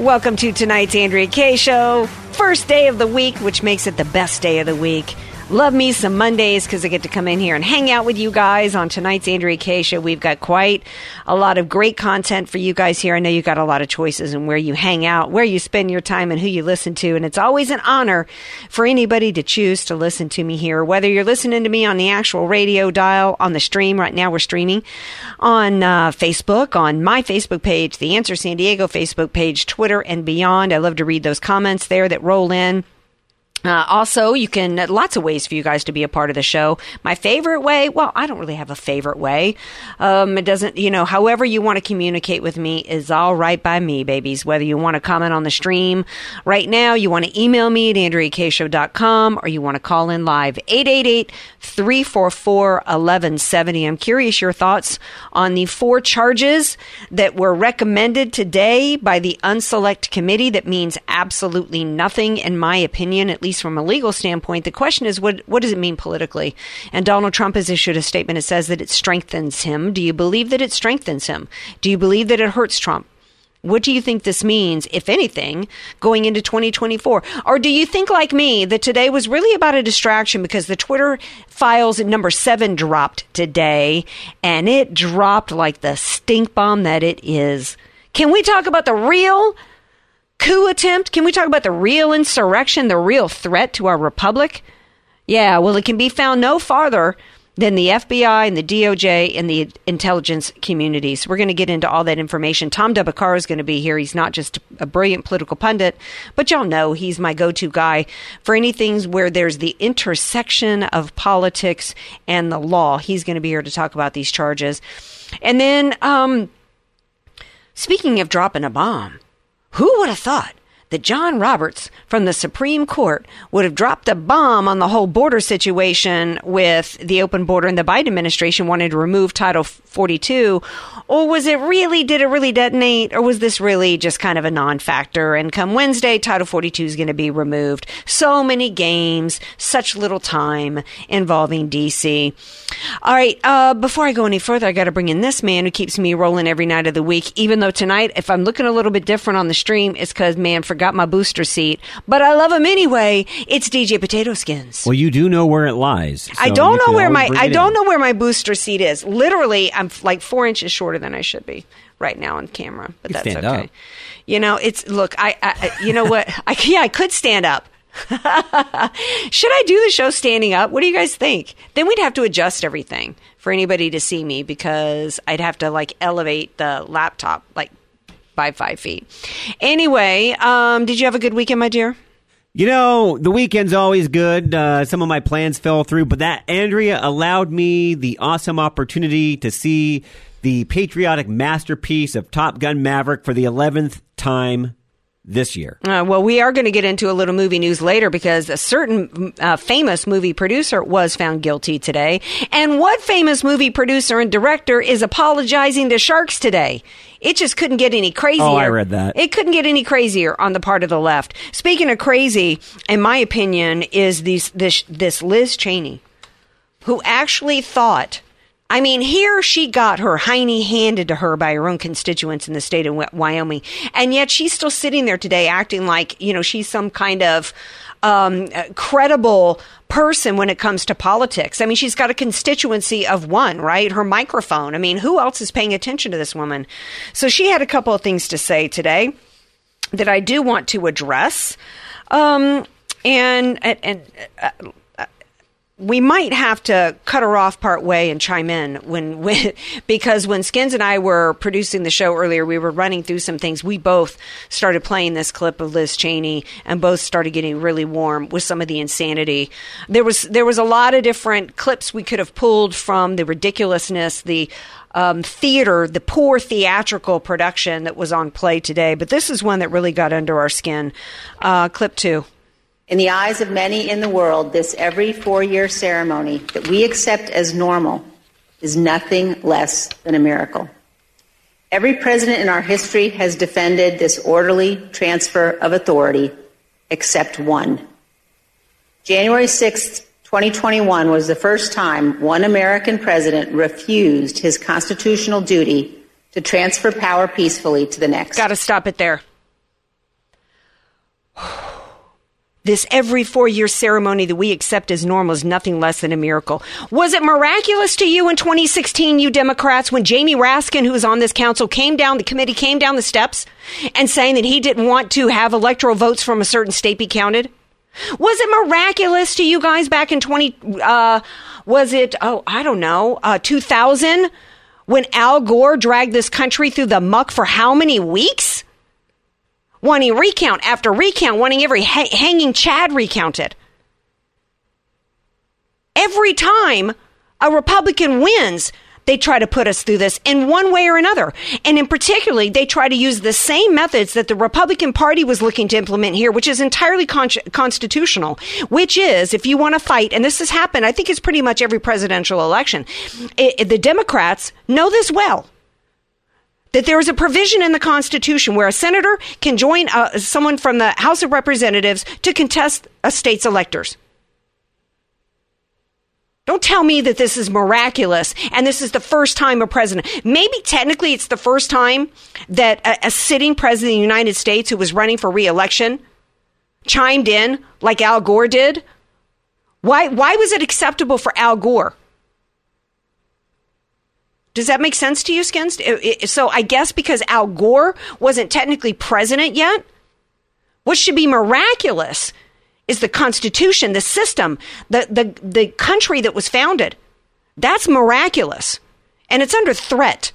Welcome to tonight's Andrea Kaye show. First day of the week, which makes it the best day of the week. Love me some Mondays because I get to come in here and hang out with you guys on tonight's Andrea Kaye show. We've got quite a lot of great content for you guys here. I know you got a lot of choices and where you hang out, where you spend your time, and who you listen to. And it's always an honor for anybody to choose to listen to me here, whether you're listening to me on the actual radio dial, on the stream. Right now, we're streaming on uh, Facebook, on my Facebook page, the Answer San Diego Facebook page, Twitter, and beyond. I love to read those comments there that roll in. Uh, also, you can lots of ways for you guys to be a part of the show. My favorite way, well, I don't really have a favorite way. Um, it doesn't, you know, however you want to communicate with me is all right by me, babies. Whether you want to comment on the stream right now, you want to email me at andreakshow.com, or you want to call in live 888-344-1170. I'm curious your thoughts on the four charges that were recommended today by the unselect committee. That means absolutely nothing, in my opinion, at least from a legal standpoint. The question is, what what does it mean politically? And Donald Trump has issued a statement. It says that it strengthens him. Do you believe that it strengthens him? Do you believe that it hurts Trump? What do you think this means, if anything, going into 2024? Or do you think, like me, that today was really about a distraction because the Twitter files at number seven dropped today and it dropped like the stink bomb that it is? Can we talk about the real coup attempt? Can we talk about the real insurrection, the real threat to our republic? Yeah, well, it can be found no farther than the FBI and the DOJ and the intelligence communities. We're going to get into all that information. Tom Del Beccaro is going to be here. He's not just a brilliant political pundit, but y'all know he's my go to guy for anything where there's the intersection of politics and the law. He's going to be here to talk about these charges. And then, um, speaking of dropping a bomb, who would have thought that John Roberts from the Supreme Court would have dropped a bomb on the whole border situation with the open border and the Biden administration wanted to remove Title 42? Or was it really, did it really detonate? Or was this really just kind of a non factor? And come Wednesday, Title 42 is going to be removed. So many games, such little time involving DC. All right, uh, before I go any further, I got to bring in this man who keeps me rolling every night of the week. Even though tonight, if I'm looking a little bit different on the stream, it's because, man, forgot my booster seat. But I love him anyway. It's DJ Potato Skins. Well, you do know where it lies. so I don't know where my I don't in. know where my booster seat is. Literally, I'm like four inches shorter than I should be right now on camera. But You that's okay. up. You know, it's look. I, I you know what? I yeah, I could stand up. Should I do the show standing up? What do you guys think? Then we'd have to adjust everything for anybody to see me because I'd have to like elevate the laptop like by five feet. Anyway, um, did you have a good weekend, my dear? You know, the weekend's always good. Uh, some of my plans fell through, but that Andrea allowed me the awesome opportunity to see the patriotic masterpiece of Top Gun Maverick for the 11th time this year. Uh, well, we are going to get into a little movie news later because a certain uh, famous movie producer was found guilty today. And what famous movie producer and director is apologizing to sharks today? It just couldn't get any crazier. Oh, I read that. It couldn't get any crazier on the part of the left. Speaking of crazy, in my opinion, is these, this this Liz Cheney, who actually thought. I mean, here she got her hiney handed to her by her own constituents in the state of Wyoming, and yet she's still sitting there today acting like you know she's some kind of um, credible person when it comes to politics. I mean, she's got a constituency of one, right? Her microphone. I mean, who else is paying attention to this woman? So she had a couple of things to say today. that I do want to address. Um, and and, and uh, we might have to cut her off part way and chime in when, when because when Skins and I were producing the show earlier, we were running through some things. We both started playing this clip of Liz Cheney and both started getting really warm with some of the insanity. There was there was a lot of different clips we could have pulled from the ridiculousness, the um, theater, the poor theatrical production that was on play today. But this is one that really got under our skin. Uh, clip two. In the eyes of many in the world, this every four year ceremony that we accept as normal is nothing less than a miracle. Every president in our history has defended this orderly transfer of authority except one. January 6, 2021 was the first time one American president refused his constitutional duty to transfer power peacefully to the next. Got to stop it there. This every four year ceremony that we accept as normal is nothing less than a miracle. Was it miraculous to you in 2016, you Democrats, when Jamie Raskin, who was on this council, came down, the committee came down the steps and saying that he didn't want to have electoral votes from a certain state be counted? Was it miraculous to you guys back in 20, uh, was it, oh, I don't know, uh, 2000 when Al Gore dragged this country through the muck for how many weeks? Wanting recount after recount, wanting every ha- hanging Chad recounted. Every time a Republican wins, they try to put us through this in one way or another. And in particularly, they try to use the same methods that the Republican Party was looking to implement here, which is entirely con- constitutional, which is if you want to fight, and this has happened, I think it's pretty much every presidential election, it, it, the Democrats know this well that there is a provision in the Constitution where a senator can join uh, someone from the House of Representatives to contest a state's electors. Don't tell me that this is miraculous and this is the first time a president, maybe technically it's the first time that a, a sitting president of the United States who was running for reelection chimed in like Al Gore did. Why, why was it acceptable for Al Gore? Does that make sense to you, Skins? So I guess because Al Gore wasn't technically president yet, what should be miraculous is the Constitution, the system, the, the, the country that was founded. That's miraculous. And it's under threat.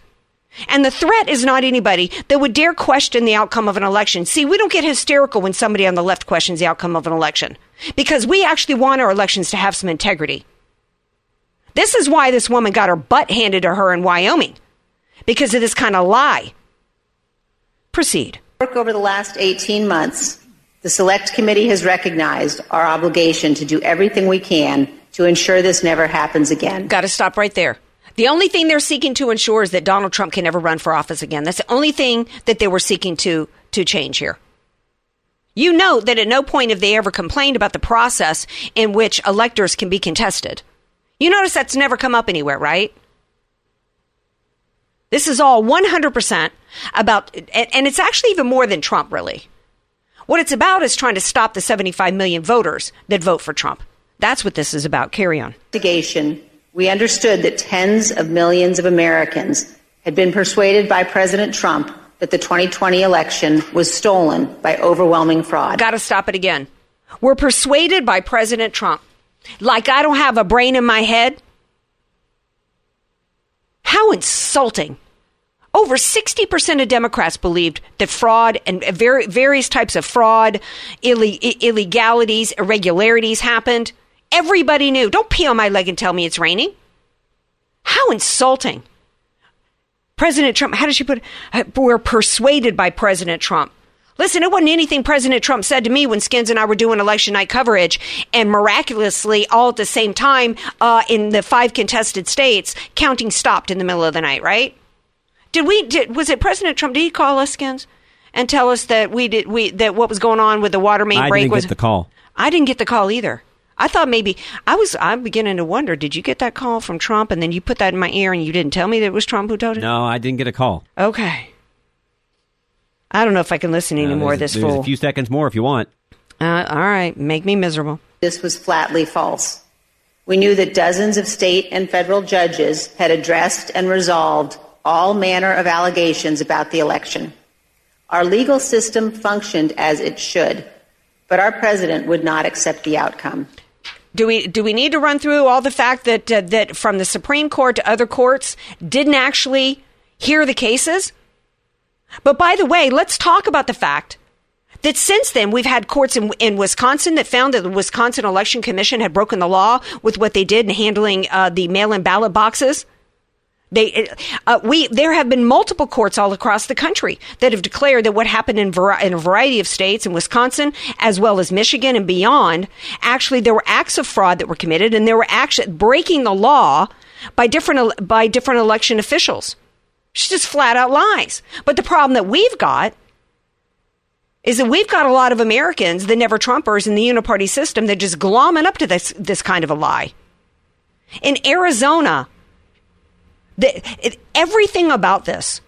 And the threat is not anybody that would dare question the outcome of an election. See, we don't get hysterical when somebody on the left questions the outcome of an election because we actually want our elections to have some integrity. This is why this woman got her butt handed to her in Wyoming because of this kind of lie. Proceed. Over the last 18 months, the Select Committee has recognized our obligation to do everything we can to ensure this never happens again. Got to stop right there. The only thing they're seeking to ensure is that Donald Trump can never run for office again. That's the only thing that they were seeking to to change here. You note that at no point have they ever complained about the process in which electors can be contested. You notice that's never come up anywhere, right? This is all 100% about, and it's actually even more than Trump, really. What it's about is trying to stop the 75 million voters that vote for Trump. That's what this is about. Carry on. Investigation. We understood that tens of millions of Americans had been persuaded by President Trump that the 2020 election was stolen by overwhelming fraud. Got to stop it again. We're persuaded by President Trump like I don't have a brain in my head? How insulting. Over 60% of Democrats believed that fraud and various types of fraud, illegalities, irregularities happened. Everybody knew. Don't pee on my leg and tell me it's raining. How insulting. President Trump, how did she put it? Uh, we're persuaded by President Trump. Listen, it wasn't anything President Trump said to me when Skins and I were doing election night coverage, and miraculously, all at the same time, uh, in the five contested states, counting stopped in the middle of the night. Right? Did we? Did, was it President Trump? Did he call us Skins and tell us that we did we that what was going on with the water main I break didn't was get the call. I didn't get the call either. I thought maybe I was. I'm beginning to wonder. Did you get that call from Trump, and then you put that in my ear, and you didn't tell me that it was Trump who told it? No, I didn't get a call. Okay. I don't know if I can listen anymore. Uh, this there's fool. a few seconds more if you want. Uh, all right, make me miserable. This was flatly false. We knew that dozens of state and federal judges had addressed and resolved all manner of allegations about the election. Our legal system functioned as it should, but our president would not accept the outcome. Do we do we need to run through all the fact that uh, that from the Supreme Court to other courts didn't actually hear the cases? But by the way, let's talk about the fact that since then we've had courts in, in Wisconsin that found that the Wisconsin Election Commission had broken the law with what they did in handling uh, the mail-in ballot boxes. They, uh, we, there have been multiple courts all across the country that have declared that what happened in, in a variety of states, in Wisconsin as well as Michigan and beyond, actually there were acts of fraud that were committed, and there were actually breaking the law by different by different election officials. It's just flat out lies. But the problem that we've got is that we've got a lot of Americans, the never Trumpers in the uniparty system, that just glomming up to this this kind of a lie. In Arizona, the, it, everything about this,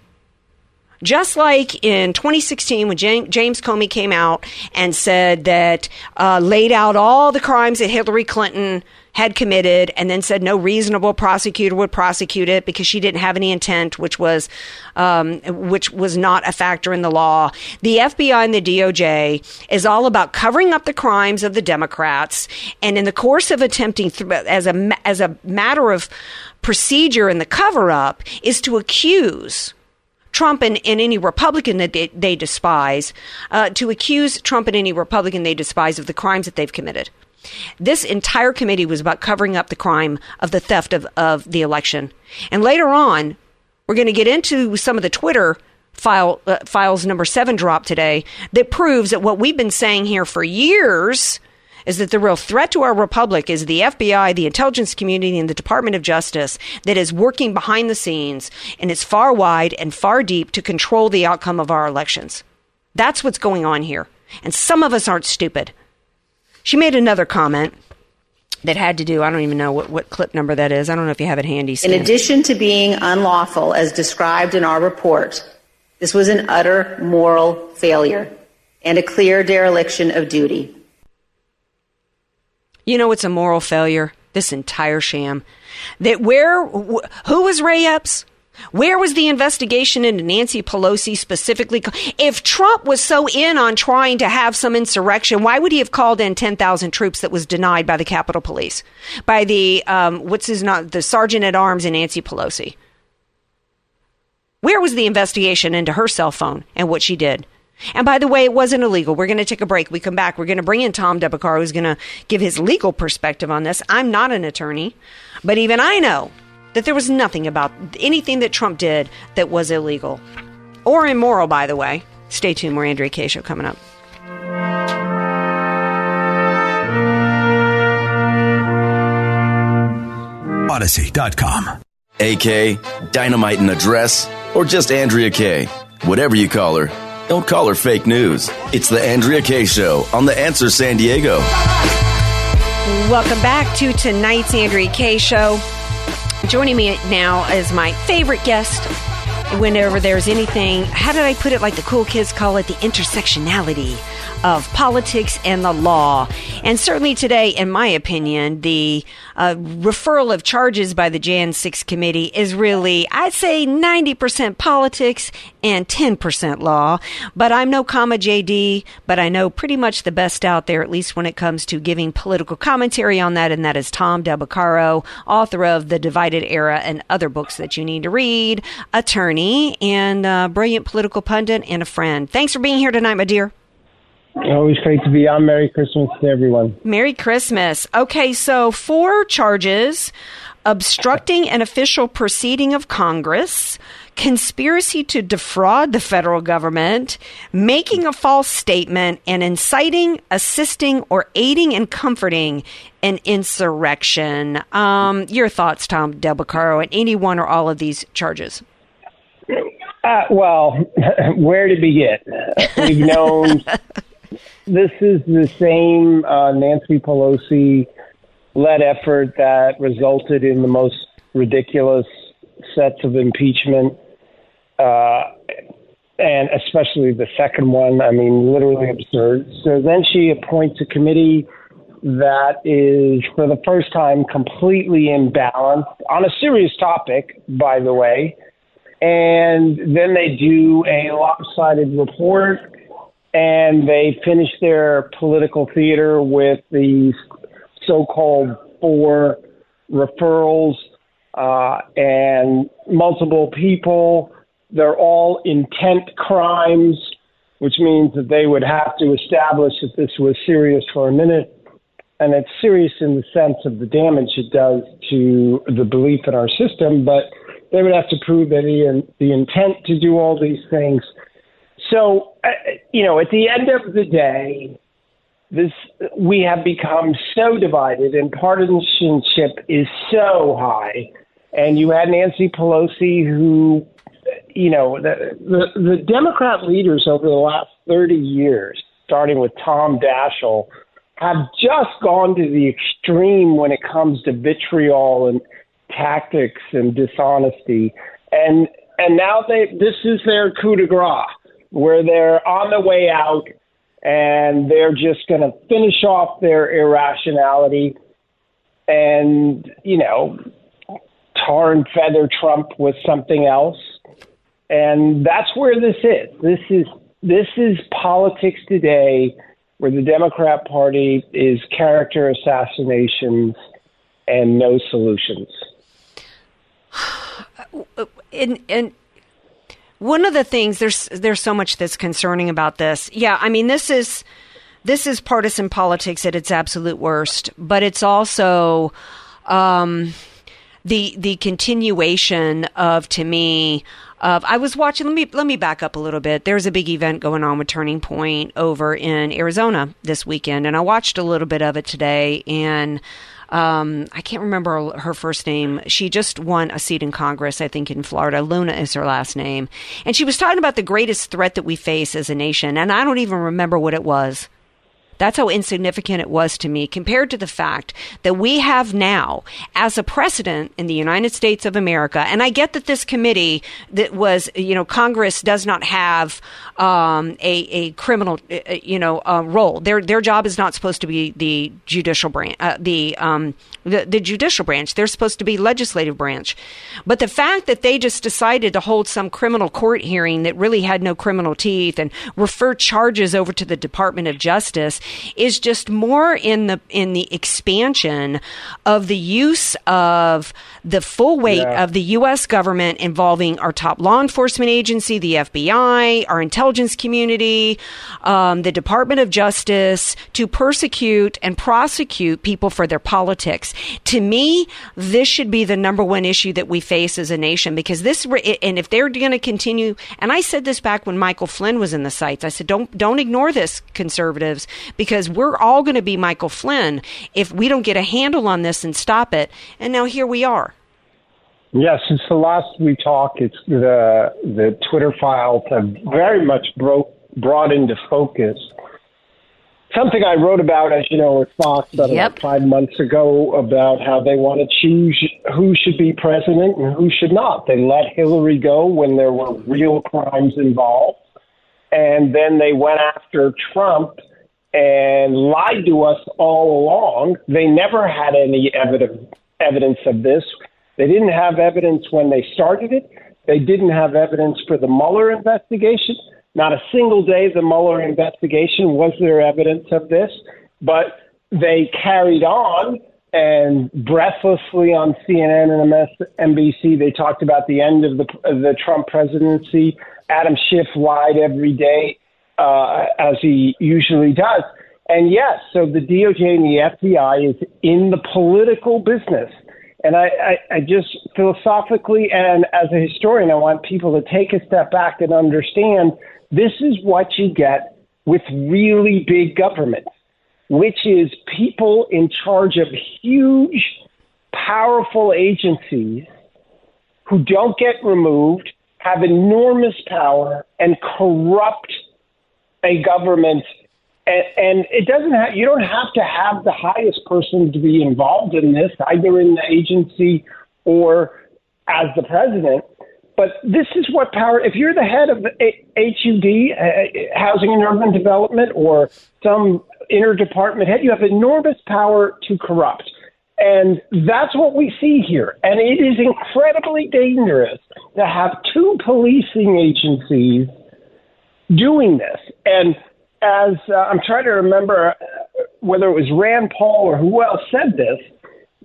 just like in 2016 when James Comey came out and said that, uh, laid out all the crimes that Hillary Clinton had committed and then said no reasonable prosecutor would prosecute it because she didn't have any intent, which was, um, which was not a factor in the law. The FBI and the DOJ is all about covering up the crimes of the Democrats. And in the course of attempting, th- as a, as a matter of, procedure in the cover up is to accuse Trump and, and, any Republican that they, they despise, uh, to accuse Trump and any Republican they despise of the crimes that they've committed. This entire committee was about covering up the crime of the theft of, of the election. And later on, we're going to get into some of the Twitter file uh, files number seven drop today that proves that what we've been saying here for years is that the real threat to our republic is the FBI, the intelligence community, and the Department of Justice that is working behind the scenes and is far wide and far deep to control the outcome of our elections. That's what's going on here. And some of us aren't stupid. She made another comment that had to do, I don't even know what, what clip number that is. I don't know if you have it handy. Stan. In addition to being unlawful, as described in our report, this was an utter moral failure and a clear dereliction of duty. You know, it's a moral failure, this entire sham. That where, who was Ray Epps? Where was the investigation into Nancy Pelosi specifically? If Trump was so in on trying to have some insurrection, why would he have called in 10,000 troops that was denied by the Capitol Police? By the, um, what's his not the sergeant at arms in Nancy Pelosi? Where was the investigation into her cell phone and what she did? And by the way, it wasn't illegal. We're going to take a break. We come back. We're going to bring in Tom Del Beccaro, who's going to give his legal perspective on this. I'm not an attorney, but even I know that there was nothing about anything that Trump did that was illegal or immoral, by the way. Stay tuned. More Andrea Kaye. Show coming up. Odyssey.com. AK, Dynamite in Address, or just Andrea Kaye. Whatever you call her. Don't call her fake news. It's the Andrea Kaye Show on The Answer San Diego. Welcome back to tonight's Andrea Kaye Show. Joining me now is my favorite guest. Whenever there's anything, how did I put it like the cool kids call it, the intersectionality of politics and the law. And certainly today, in my opinion, the uh, referral of charges by the Jan 6 committee is really, I'd say 90% politics and 10% law. But I'm no comma JD, but I know pretty much the best out there, at least when it comes to giving political commentary on that, and that is Tom Del Beccaro, author of The Divided Era and other books that you need to read, attorney, and brilliant political pundit, and a friend. Thanks for being here tonight, my dear. Always great to be on. Merry Christmas to everyone. Merry Christmas. Okay, so four charges obstructing an official proceeding of Congress, conspiracy to defraud the federal government, making a false statement, and inciting, assisting, or aiding and comforting an insurrection. Um, your thoughts, Tom Del Beccaro, on any one or all of these charges? Uh, well, where to begin? We've known this is the same uh, Nancy Pelosi led effort that resulted in the most ridiculous sets of impeachment, uh, and especially the second one. I mean, literally absurd. So then she appoints a committee that is, for the first time, completely imbalanced on a serious topic, by the way. and then they do a lopsided report, and they finish their political theater with the so-called four referrals uh, and multiple people. They're all intent crimes, which means that they would have to establish that this was serious for a minute. And it's serious in the sense of the damage it does to the belief in our system, but they would have to prove that the, the intent to do all these things. So, uh, you know, at the end of the day, this we have become so divided, and partisanship is so high. And you had Nancy Pelosi, who, you know, the the, the Democrat leaders over the last thirty years, starting with Tom Daschle, have just gone to the extreme when it comes to vitriol and tactics and dishonesty. And and now they this is their coup de grace, where they're on the way out and they're just going to finish off their irrationality and you know tar and feather Trump with something else. And that's where this is. This is this is politics today where the Democrat Party is character assassinations and no solutions. And and one of the things there's there's so much that's concerning about this. Yeah, I mean this is this is partisan politics at its absolute worst, but it's also um, the the continuation of to me of I was watching let me let me back up a little bit. There's a big event going on with Turning Point over in Arizona this weekend and I watched a little bit of it today and um, I can't remember her first name. She just won a seat in Congress, I think, in Florida. Luna is her last name. And she was talking about the greatest threat that we face as a nation. And I don't even remember what it was. That's how insignificant it was to me compared to the fact that we have now, as a precedent in the United States of America, and I get that this committee that was, you know, Congress does not have um, a, a criminal, uh, uh, you know, uh, role. Their their job is not supposed to be the judicial branch, uh, the, um, the the judicial branch. They're supposed to be legislative branch. But the fact that they just decided to hold some criminal court hearing that really had no criminal teeth and refer charges over to the Department of Justice is just more in the in the expansion of the use of the full weight yeah. of the U.S. government involving our top law enforcement agency, the FBI, our intelligence community, um, the Department of Justice, to persecute and prosecute people for their politics. To me, this should be the number one issue that we face as a nation because this, and if they're going to continue, and I said this back when Michael Flynn was in the sights, I said, don't don't ignore this, conservatives, because we're all going to be Michael Flynn if we don't get a handle on this and stop it. And now here we are. Yes, since the last we talked, it's the the Twitter files have very much broke brought into focus something I wrote about, as you know, at Fox about, yep. about five months ago about how they want to choose who should be president and who should not. They let Hillary go when there were real crimes involved, and then they went after Trump and lied to us all along. They never had any evidence evidence of this. They didn't have evidence when they started it. They didn't have evidence for the Mueller investigation. Not a single day the Mueller investigation was there evidence of this, but they carried on and breathlessly on CNN and MSNBC they talked about the end of the of the Trump presidency. Adam Schiff lied every day uh, as he usually does. And yes, so the DOJ and the FBI is in the political business and I, I, I just philosophically and as a historian, I want people to take a step back and understand this is what you get with really big government, which is people in charge of huge, powerful agencies who don't get removed, have enormous power, and corrupt a government and, and it doesn't have you don't have to have the highest person to be involved in this either in the agency or as the president but this is what power if you're the head of HUD uh, housing and urban development or some interdepartment head you have enormous power to corrupt And that's what we see here. And it is incredibly dangerous to have two policing agencies doing this. And as uh, I'm trying to remember uh, whether it was Rand Paul or who else said this,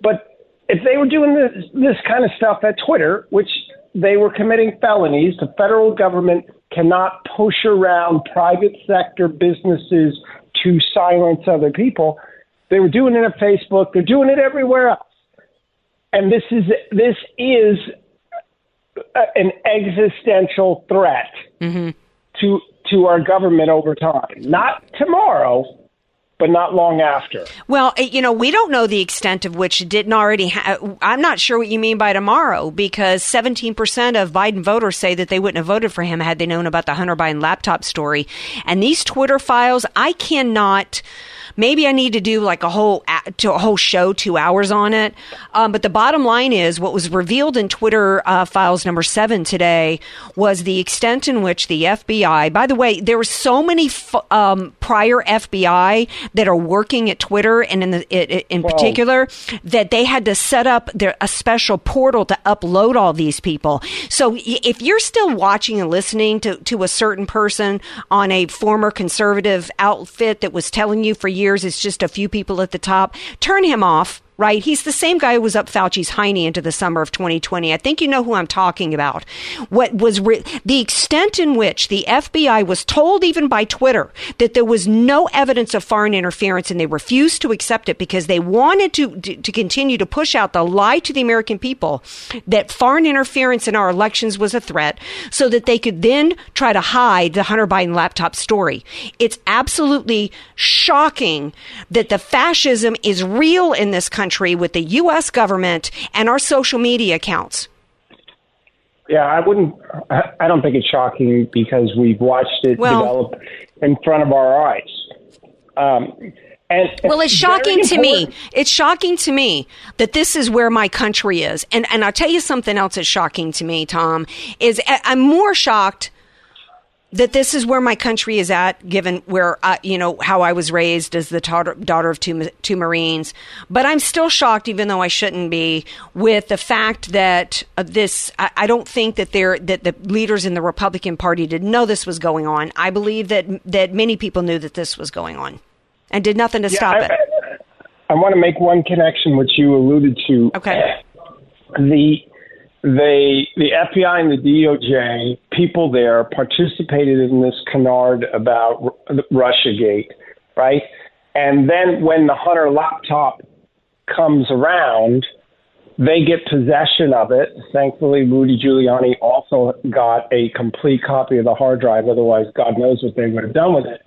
but if they were doing this, this kind of stuff at Twitter, which they were committing felonies, the federal government cannot push around private sector businesses to silence other people. They were doing it at Facebook. They're doing it everywhere else. And this is this is an existential threat mm-hmm. to to our government over time. Not tomorrow, but not long after. Well, eh, you know, we don't know the extent of which didn't already have. I'm not sure what you mean by tomorrow because 17% of Biden voters say that they wouldn't have voted for him had they known about the Hunter Biden laptop story. And these Twitter files, I cannot maybe I need to do like a whole to a whole show, two hours on it. Um, but the bottom line is, what was revealed in Twitter uh, files number seven today was the extent in which the FBI. By the way, there were so many f- um, prior FBI that are working at Twitter, and in the it, in particular, that they had to set up their a special portal to upload all these people. So if you're still watching and listening to to a certain person on a former conservative outfit that was telling you for years years, it's just a few people at the top. Turn him off right? He's the same guy who was up Fauci's hiney into the summer of 2020. I think you know who I'm talking about. What was re- the extent in which the FBI was told, even by Twitter, that there was no evidence of foreign interference, and they refused to accept it because they wanted to to, to continue to push out the lie to the American people that foreign interference in our elections was a threat, so that they could then try to hide the Hunter Biden laptop story. It's absolutely shocking that the fascism is real in this country country with the U.S. government and our social media accounts? Yeah, I wouldn't. I don't think it's shocking because we've watched it well, develop in front of our eyes. Um, and well, it's shocking to me. It's shocking to me that this is where my country is. And and I'll tell you something else that's shocking to me, Tom, is I'm more shocked that this is where my country is at, given where uh, you know how I was raised as the daughter, daughter of two two Marines. But I'm still shocked, even though I shouldn't be, with the fact that uh, this. I, I, don't think that there that the leaders in the Republican Party didn't know this was going on. I believe that that many people knew that this was going on, and did nothing to yeah, stop I, it. I, I want to make one connection, which you alluded to. Okay. The they, the FBI and the DOJ, people there participated in this canard about Russiagate, right? And then when the Hunter laptop comes around, they get possession of it. Thankfully, Rudy Giuliani also got a complete copy of the hard drive. Otherwise, God knows what they would have done with it.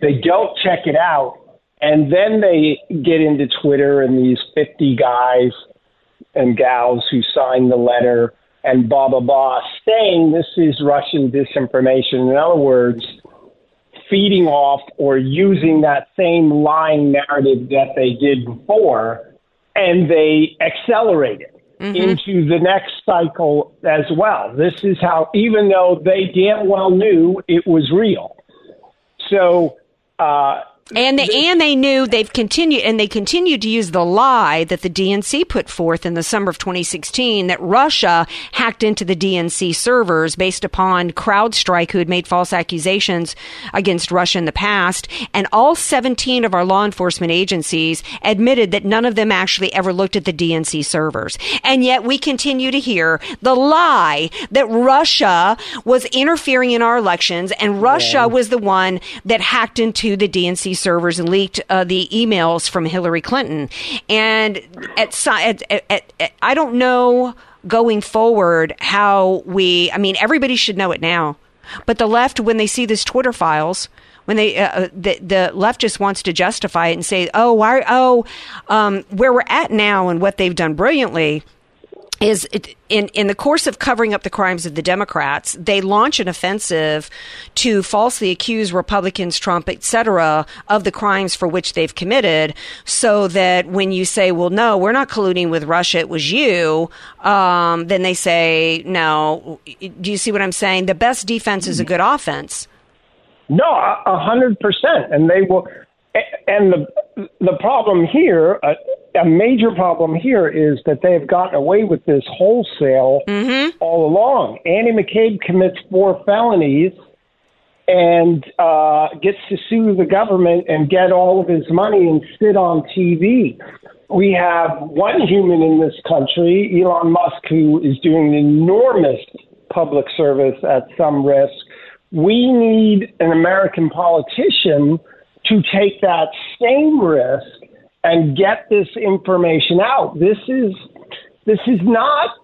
They don't check it out. And then they get into Twitter and these 50 guys and gals who signed the letter and blah, blah, blah, saying this is Russian disinformation. In other words, feeding off or using that same lying narrative that they did before, and they accelerate it mm-hmm. into the next cycle as well. This is how, even though they damn well knew it was real. So, uh, and they, and they knew they've continued and they continued to use the lie that the DNC put forth in the summer of 2016 that Russia hacked into the DNC servers based upon CrowdStrike who had made false accusations against Russia in the past and all 17 of our law enforcement agencies admitted that none of them actually ever looked at the DNC servers. And yet we continue to hear the lie that Russia was interfering in our elections and Russia yeah. was the one that hacked into the DNC servers and leaked uh, the emails from Hillary Clinton. And at, at, at, at, I don't know going forward how we, I mean, everybody should know it now. But the left, when they see these Twitter files, when they uh, uh the the left just wants to justify it and say, oh, why, oh, um, where we're at now and what they've done brilliantly is it, in in the course of covering up the crimes of the Democrats, they launch an offensive to falsely accuse Republicans, Trump, etc., of the crimes for which they've committed. So that when you say, "Well, no, we're not colluding with Russia; it was you," um, then they say, "No." Do you see what I'm saying? The best defense is a good offense. No, a hundred percent, and they will. And the the problem here, uh, a major problem here is that they have gotten away with this wholesale all along. Andy McCabe commits four felonies and uh, gets to sue the government and get all of his money and sit on TV. We have one human in this country, Elon Musk, who is doing an enormous public service at some risk. We need an American politician to take that same risk and get this information out. This is this is not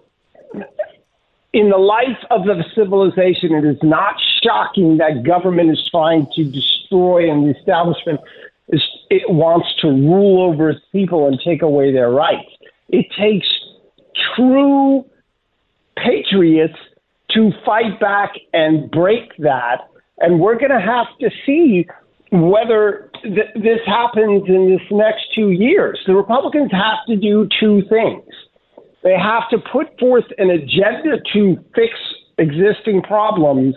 in the life of the civilization. It is not shocking that government is trying to destroy and the establishment is it wants to rule over its people and take away their rights. It takes true patriots to fight back and break that. And we're going to have to see whether th- this happens in this next two years. The Republicans have to do two things. They have to put forth an agenda to fix existing problems,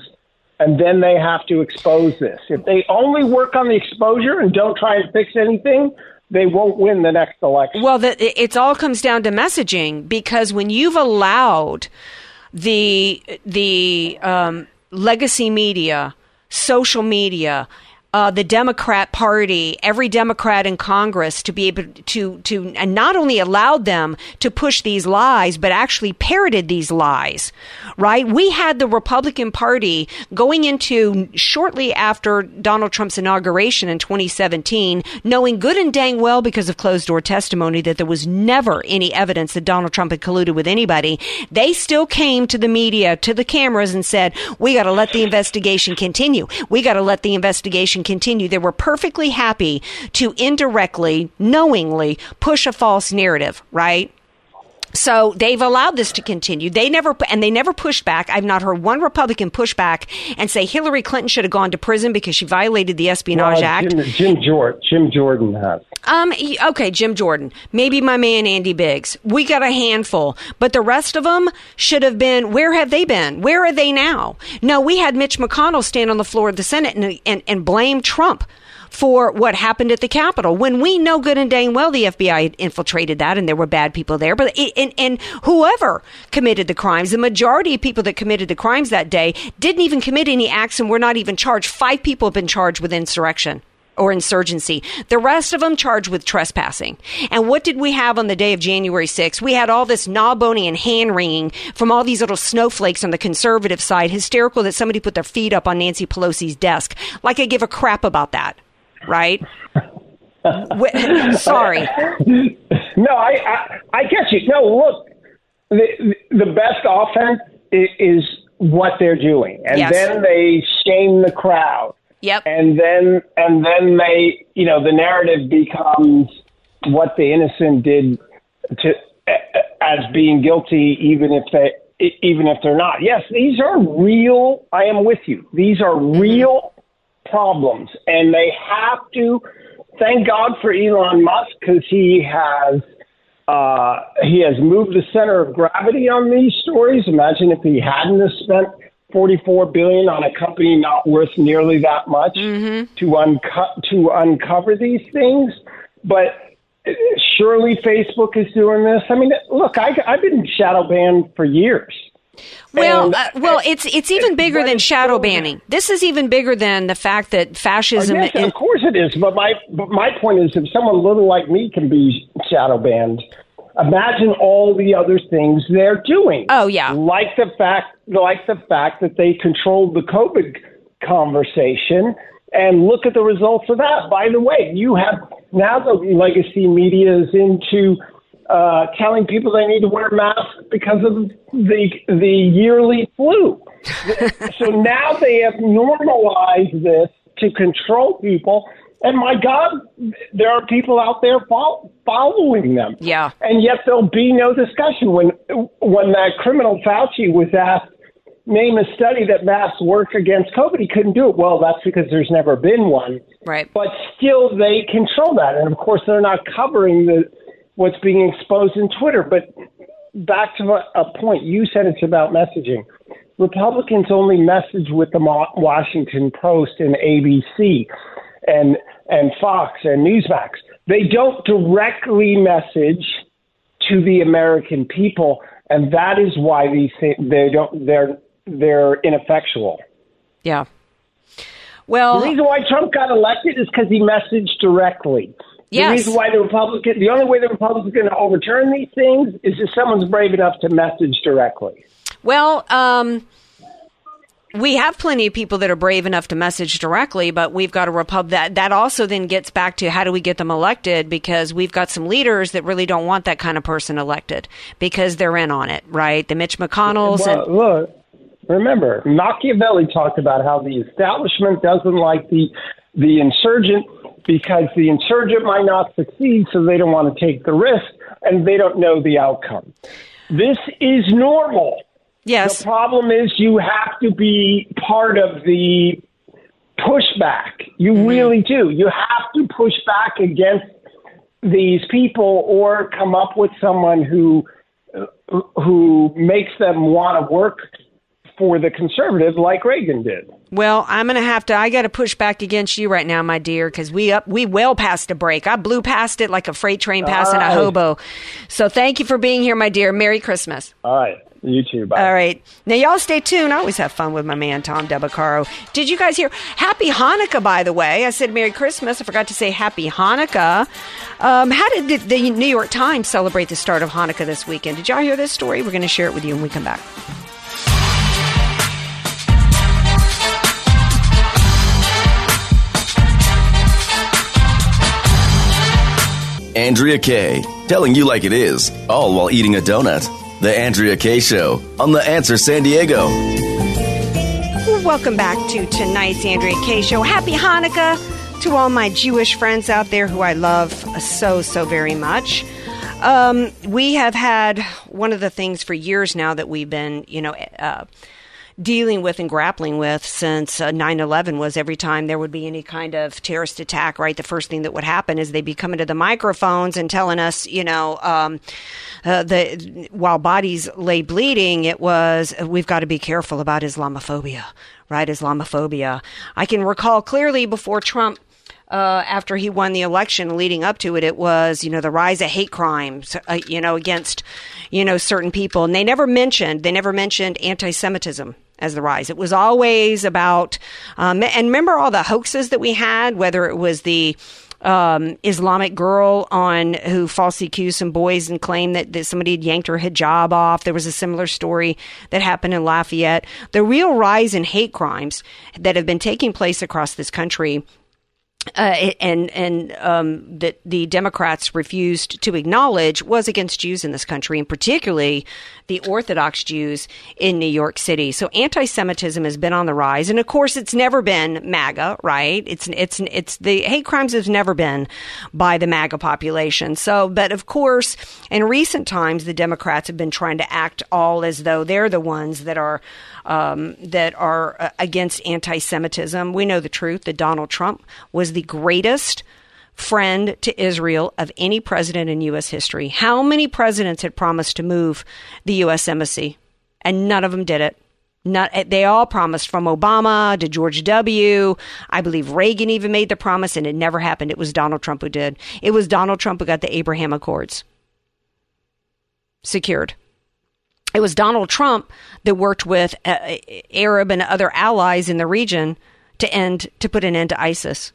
and then they have to expose this. If they only work on the exposure and don't try and fix anything, they won't win the next election. Well, the, it all comes down to messaging because when you've allowed the the um, legacy media, social media, uh, the Democrat Party, every Democrat in Congress to be able to to and not only allowed them to push these lies, but actually parroted these lies. Right? We had the Republican Party going into shortly after Donald Trump's inauguration in 2017, knowing good and dang well because of closed door testimony that there was never any evidence that Donald Trump had colluded with anybody. They still came to the media, to the cameras, and said, "We got to let the investigation continue. We got to let the investigation." Continue. They were perfectly happy to indirectly, knowingly push a false narrative, right? So they've allowed this to continue. They never, and they never pushed back. I've not heard one Republican push back and say Hillary Clinton should have gone to prison because she violated the Espionage Well, Act. Jim, Jim, Jordan, Jim Jordan has. Um, okay, Jim Jordan, maybe my man Andy Biggs. We got a handful, but the rest of them should have been. Where have they been? Where are they now? No, we had Mitch McConnell stand on the floor of the Senate and and, and blame Trump for what happened at the Capitol when we know good and dang well the FBI infiltrated that and there were bad people there. But it, and, and whoever committed the crimes, the majority of people that committed the crimes that day didn't even commit any acts and were not even charged. Five people have been charged with insurrection or insurgency. The rest of them charged with trespassing. And what did we have on the day of January 6th? We had all this knob boning and hand wringing from all these little snowflakes on the conservative side, hysterical that somebody put their feet up on Nancy Pelosi's desk. Like I give a crap about that, right? Sorry. No, I, I I get you. No, look, the the best offense is, is what they're doing, and Yes. then they shame the crowd. Yep. And then and then they, you know, the narrative becomes what the innocent did to as being guilty, even if they even if they're not. Yes, these are real. I am with you. These are mm-hmm. real problems, and they have to. Thank God for Elon Musk because he has uh, he has moved the center of gravity on these stories. Imagine if he hadn't have spent forty four billion on a company not worth nearly that much to unco- to uncover these things. But surely Facebook is doing this. I mean, look, I, I've been shadow banned for years. Well, And- uh, well, it's it's even bigger than shadow banning. This is even bigger than the fact that fascism. yes, and- of course it is. But my but my point is, if someone little like me can be shadow banned, imagine all the other things they're doing. Oh, yeah. like the fact like the fact that they controlled the COVID conversation. And look at the results of that. By the way, you have now the legacy media is into uh, telling people they need to wear masks because of the the yearly flu. so now they have normalized this to control people. And my God, there are people out there fol- following them. Yeah. And yet there'll be no discussion when when that criminal Fauci was asked name a study that masks work against COVID. He couldn't do it. Well, that's because there's never been one. Right. But still, they control that, and of course, they're not covering the what's being exposed in Twitter. But back to a, point you said, it's about messaging. Republicans only message with the Washington Post and ABC and and Fox and Newsmax. they don't directly message to the American people, and that is why these they don't they're they're ineffectual. Yeah. Well, the reason why Trump got elected is because he messaged directly. Yes. The reason why the Republican, the only way the Republicans are going to overturn these things is if someone's brave enough to message directly. Well, um, we have plenty of people that are brave enough to message directly, but we've got a repub that that also then gets back to how do we get them elected because we've got some leaders that really don't want that kind of person elected because they're in on it, right? The Mitch McConnells well, and look, remember Machiavelli talked about how the establishment doesn't like the the insurgent because the insurgent might not succeed, so they don't want to take the risk and they don't know the outcome. This is normal. Yes. The problem is you have to be part of the pushback. You Mm-hmm. really do. You have to push back against these people or come up with someone who who makes them want to work for the conservative like Reagan did. Well, I'm going to have to. I got to push back against you right now, my dear, because we up we well past a break. I blew past it like a freight train passing All a hobo. So thank you for being here, my dear. Merry Christmas. All right. You too. Bye. All right. Now, y'all stay tuned. I always have fun with my man, Tom Del Beccaro. Did you guys hear? Happy Hanukkah, by the way. I said Merry Christmas. I forgot to say Happy Hanukkah. Um, how did the, the New York Times celebrate the start of Hanukkah this weekend? Did y'all hear this story? We're going to share it with you when we come back. Andrea Kaye, telling you like it is, all while eating a donut. The Andrea Kaye Show on The Answer San Diego. Welcome back to tonight's Andrea Kaye Show. Happy Hanukkah to all my Jewish friends out there who I love so, so very much. Um, we have had one of the things for years now that we've been, you know, uh, dealing with and grappling with since uh, 9-11 was every time there would be any kind of terrorist attack right? The first thing that would happen is they'd be coming to the microphones and telling us you know um, uh, the while bodies lay bleeding it was uh, we've got to be careful about islamophobia right? Islamophobia. I can recall clearly before trump uh, after he won the election leading up to it, it was, you know, the rise of hate crimes, uh, you know, against, you know, certain people. And they never mentioned, they never mentioned anti Semitism as the rise. It was always about, um, and remember all the hoaxes that we had, whether it was the, um, Islamic girl on who falsely accused some boys and claimed that, that somebody had yanked her hijab off. There was a similar story that happened in Lafayette. The real rise in hate crimes that have been taking place across this country uh, and and um, that the Democrats refused to acknowledge was against Jews in this country, and particularly the Orthodox Jews in New York City. So anti-Semitism has been on the rise, and of course, it's never been MAGA, right? It's it's it's the hate crimes has never been by the MAGA population. So, but of course, in recent times, the Democrats have been trying to act all as though they're the ones that are um, that are uh, against anti-Semitism. We know the truth that Donald Trump was the greatest friend to Israel of any president in U.S. history. How many presidents had promised to move the U.S. embassy, and none of them did it? Not, they all promised from Obama to George W. I believe Reagan even made the promise, and it never happened. It was Donald Trump who did. It was Donald Trump who got the Abraham Accords secured. It was Donald Trump that worked with uh, Arab and other allies in the region to end to put an end to ISIS.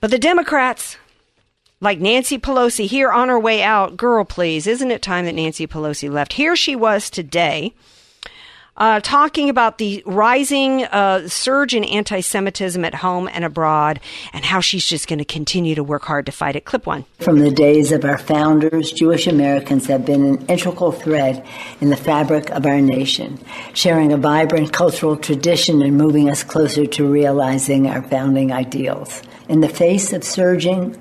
But the Democrats, like Nancy Pelosi, here on her way out, girl, please, isn't it time that Nancy Pelosi left? Here she was today. Uh, talking about the rising uh, surge in anti Semitism at home and abroad, and how she's just going to continue to work hard to fight it. Clip one. From the days of our founders, Jewish Americans have been an integral thread in the fabric of our nation, sharing a vibrant cultural tradition and moving us closer to realizing our founding ideals. In the face of surging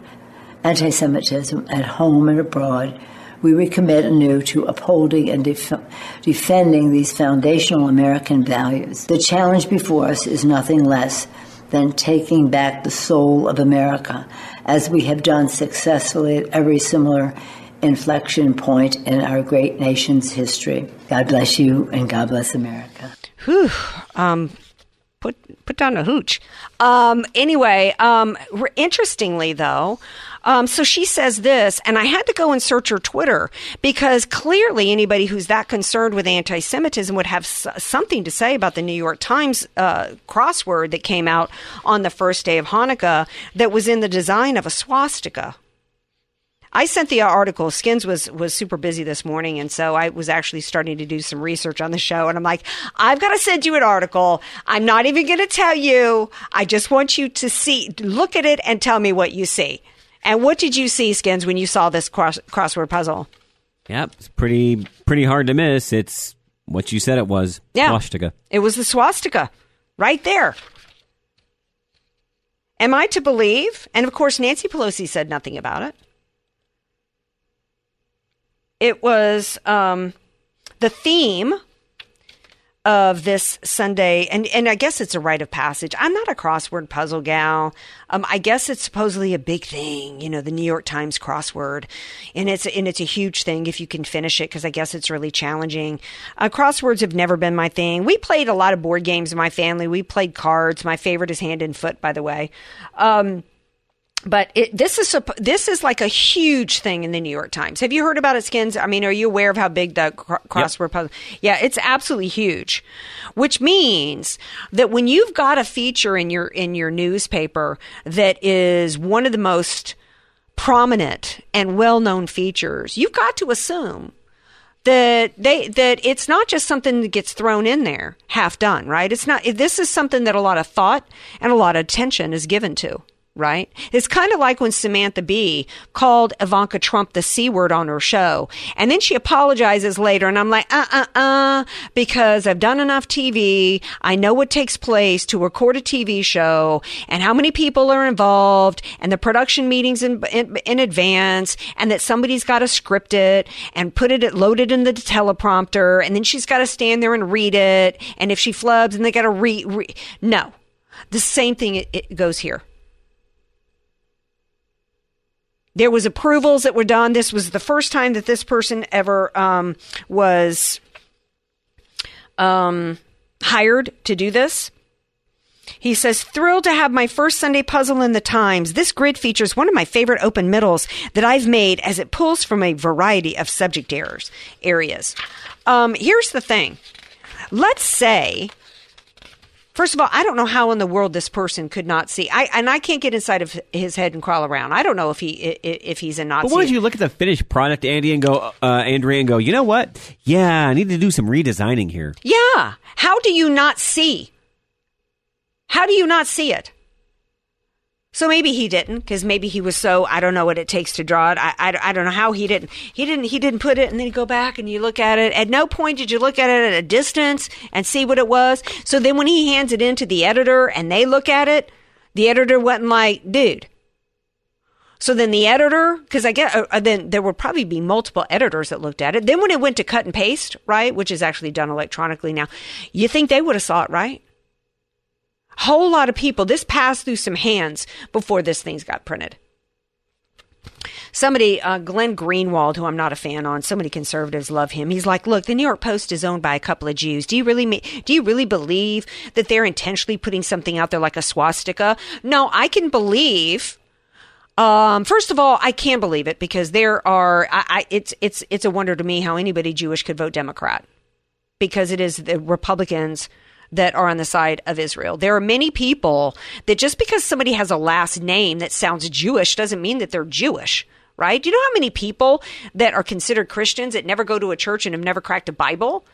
anti Semitism at home and abroad, we recommit anew to upholding and def- defending these foundational American values. The challenge before us is nothing less than taking back the soul of America, as we have done successfully at every similar inflection point in our great nation's history. God bless you and God bless America. Whew. Um, put down a hooch. Um, anyway, um, r- interestingly though, um, so she says this, and I had to go and search her Twitter because clearly anybody who's that concerned with anti-Semitism would have s- something to say about the New York Times uh, crossword that came out on the first day of Hanukkah that was in the design of a swastika. I sent the article. Skins was was super busy this morning, and so I was actually starting to do some research on the show. And I'm like, I've got to send you an article. I'm not even going to tell you. I just want you to see, look at it, and tell me what you see. And what did you see, Skins, when you saw this cross, crossword puzzle? Yep, it's pretty pretty hard to miss. It's what you said it was. Yeah. Swastika. It was the swastika, right there. Am I to believe? And of course, Nancy Pelosi said nothing about it. It was um, the theme of this Sunday, and, and I guess it's a rite of passage. I'm not a crossword puzzle gal. Um, I guess it's supposedly a big thing, you know, the New York Times crossword, and it's and it's a huge thing if you can finish it because I guess it's really challenging. Uh, crosswords have never been my thing. We played a lot of board games in my family. We played cards. My favorite is Hand and Foot, by the way. Um, but it, this is supp- this is like a huge thing in the New York Times. Have you heard about it, Skins? I mean, are you aware of how big the cr- crossword puzzle? Yeah, it's absolutely huge. Which means that when you've got a feature in your in your newspaper that is one of the most prominent and well known features, you've got to assume that they that it's not just something that gets thrown in there half done, right? It's not. This is something that a lot of thought and a lot of attention is given to right? It's kind of like when Samantha Bee called Ivanka Trump the C word on her show. And then she apologizes later. And I'm like, uh uh uh, because I've done enough TV. I know what takes place to record a TV show and how many people are involved and the production meetings in, in, in advance and that somebody's got to script it and put it, load it in the teleprompter. And then she's got to stand there and read it. And if she flubs and they got to read, re- no. The same thing it goes here. There was approvals that were done. This was the first time that this person ever um, was um, hired to do this. He says, thrilled to have my first Sunday puzzle in the Times. This grid features one of my favorite open middles that I've made as it pulls from a variety of subject errors, areas. Um, here's the thing. Let's say First of all, I don't know how in the world this person could not see. I and I can't get inside of his head and crawl around. I don't know if he if he's a Nazi. But why don't you look at the finished product, Andy, and go, uh, Andrea, and go, you know what? Yeah, I need to do some redesigning here. Yeah. How do you not see? How do you not see it? So maybe he didn't, because maybe he was so I don't know what it takes to draw it. I, I, I don't know how he didn't. He didn't. He didn't put it, and then you go back and you look at it. At no point did you look at it at a distance and see what it was. So then when he hands it in to the editor and they look at it, the editor wasn't like, dude. So then the editor, because I get, uh, then there would probably be multiple editors that looked at it. Then when it went to cut and paste, right, which is actually done electronically now, you think they would have saw it, right? Whole lot of people this passed through some hands before this thing's got printed. Somebody uh, glenn greenwald who i'm not a fan on so many conservatives love him. He's like look the new york post is owned by a couple of jews. Do you really do you really believe that they're intentionally putting something out there like a swastika? No i can believe um, first of all, I can believe it because there are. I, I, it's it's it's a wonder to me how anybody Jewish could vote Democrat because it is the Republicans that are on the side of Israel. There are many people that just because somebody has a last name that sounds Jewish doesn't mean that they're Jewish, right? Do you know how many people that are considered Christians that never go to a church and have never cracked a Bible?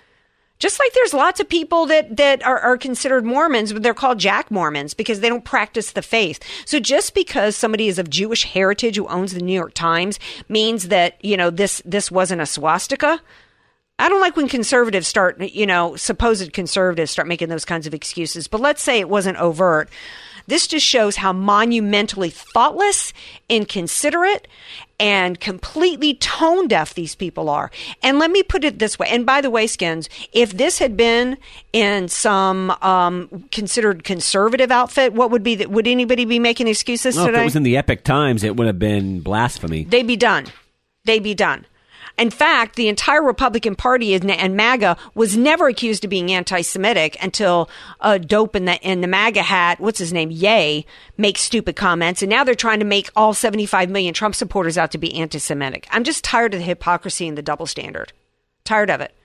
Just like there's lots of people that, that are, are considered Mormons, but they're called Jack Mormons because they don't practice the faith. So just because somebody is of Jewish heritage who owns the New York Times means that, you know, this, this wasn't a swastika. I don't like when conservatives start, you know, supposed conservatives start making those kinds of excuses, but let's say it wasn't overt. This just shows how monumentally thoughtless, inconsiderate, and completely tone deaf these people are. And let me put it this way. And by the way, Skins, if this had been in some um, considered conservative outfit, what would be that? Would anybody be making excuses Well, if it was in the Epoch Times, it would have been blasphemy. They'd be done. They'd be done. In fact, the entire Republican Party and MAGA was never accused of being anti-Semitic until a dope in the in the MAGA hat, what's his name, Yay, makes stupid comments, and now they're trying to make all 75 million Trump supporters out to be anti-Semitic. I'm just tired of the hypocrisy and the double standard. Tired of it.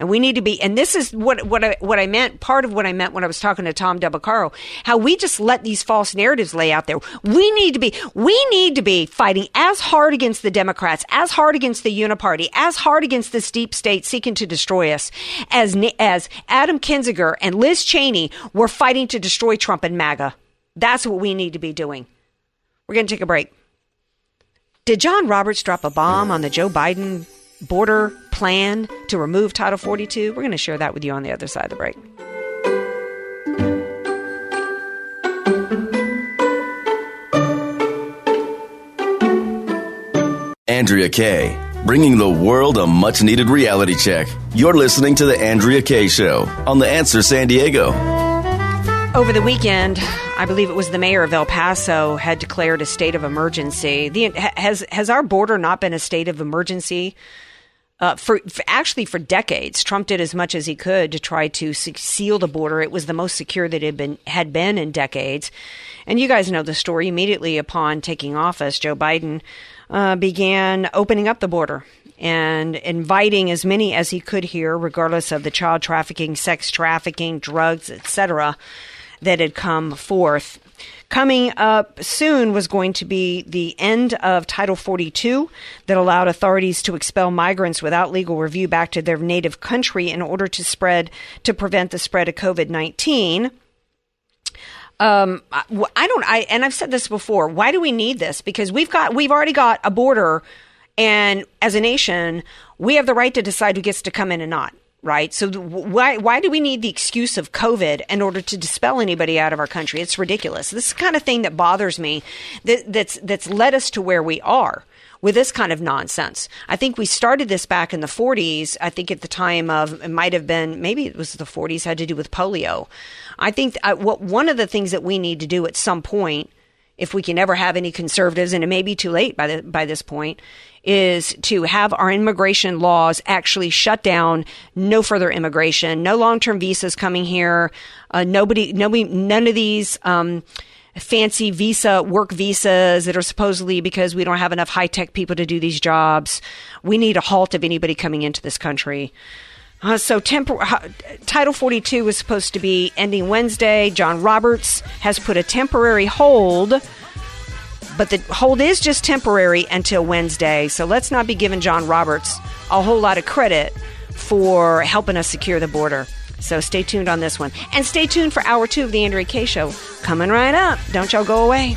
And we need to be, and this is what, what I, what I meant, part of what I meant when I was talking to Tom Del Beccaro, how we just let these false narratives lay out there. We need to be, we need to be fighting as hard against the Democrats, as hard against the Uniparty, as hard against this deep state seeking to destroy us, as, as Adam Kinzinger and Liz Cheney were fighting to destroy Trump and MAGA. That's what we need to be doing. We're going to take a break. Did John Roberts drop a bomb on the Joe Biden border plan to remove Title 42? We're going to share that with you on the other side of the break. Andrea Kaye, bringing the world a much needed reality check. You're listening to The Andrea Kaye Show on The Answer San Diego. Over the weekend, I believe it was the mayor of El Paso had declared a state of emergency. The, has has our border not been a state of emergency uh, for, for, actually for decades? Trump did as much as he could to try to seal the border. It was the most secure that it had been had been in decades. And you guys know the story. Immediately upon taking office, Joe Biden uh, began opening up the border and inviting as many as he could here, regardless of the child trafficking, sex trafficking, drugs, etc that had come forth. Coming up soon was going to be the end of Title 42 that allowed authorities to expel migrants without legal review back to their native country in order to spread to prevent the spread of COVID 19. Um, I don't. I and I've said this before. Why do we need this? Because we've got we've already got a border, and as a nation, we have the right to decide who gets to come in and not right? So why why do we need the excuse of COVID in order to dispel anybody out of our country? It's ridiculous. This is the kind of thing that bothers me. That, that's that's led us to where we are with this kind of nonsense. I think we started this back in the 40s. I think at the time of it might have been maybe it was the 40s had to do with polio. I think uh, what one of the things that we need to do at some point if we can ever have any conservatives, and it may be too late by the, by this point, is to have our immigration laws actually shut down. No further immigration, no long term visas coming here. Uh, nobody, nobody, none of these. Um, fancy visa work visas that are supposedly because we don't have enough high tech people to do these jobs. We need a halt of anybody coming into this country. Uh, so, tempor- uh, Title 42 was supposed to be ending Wednesday. John Roberts has put a temporary hold but the hold is just temporary until Wednesday. So let's not be giving John Roberts a whole lot of credit for helping us secure the border. So stay tuned on this one. And stay tuned for hour two of the Andrea Kaye Show. Coming right up. Don't y'all go away.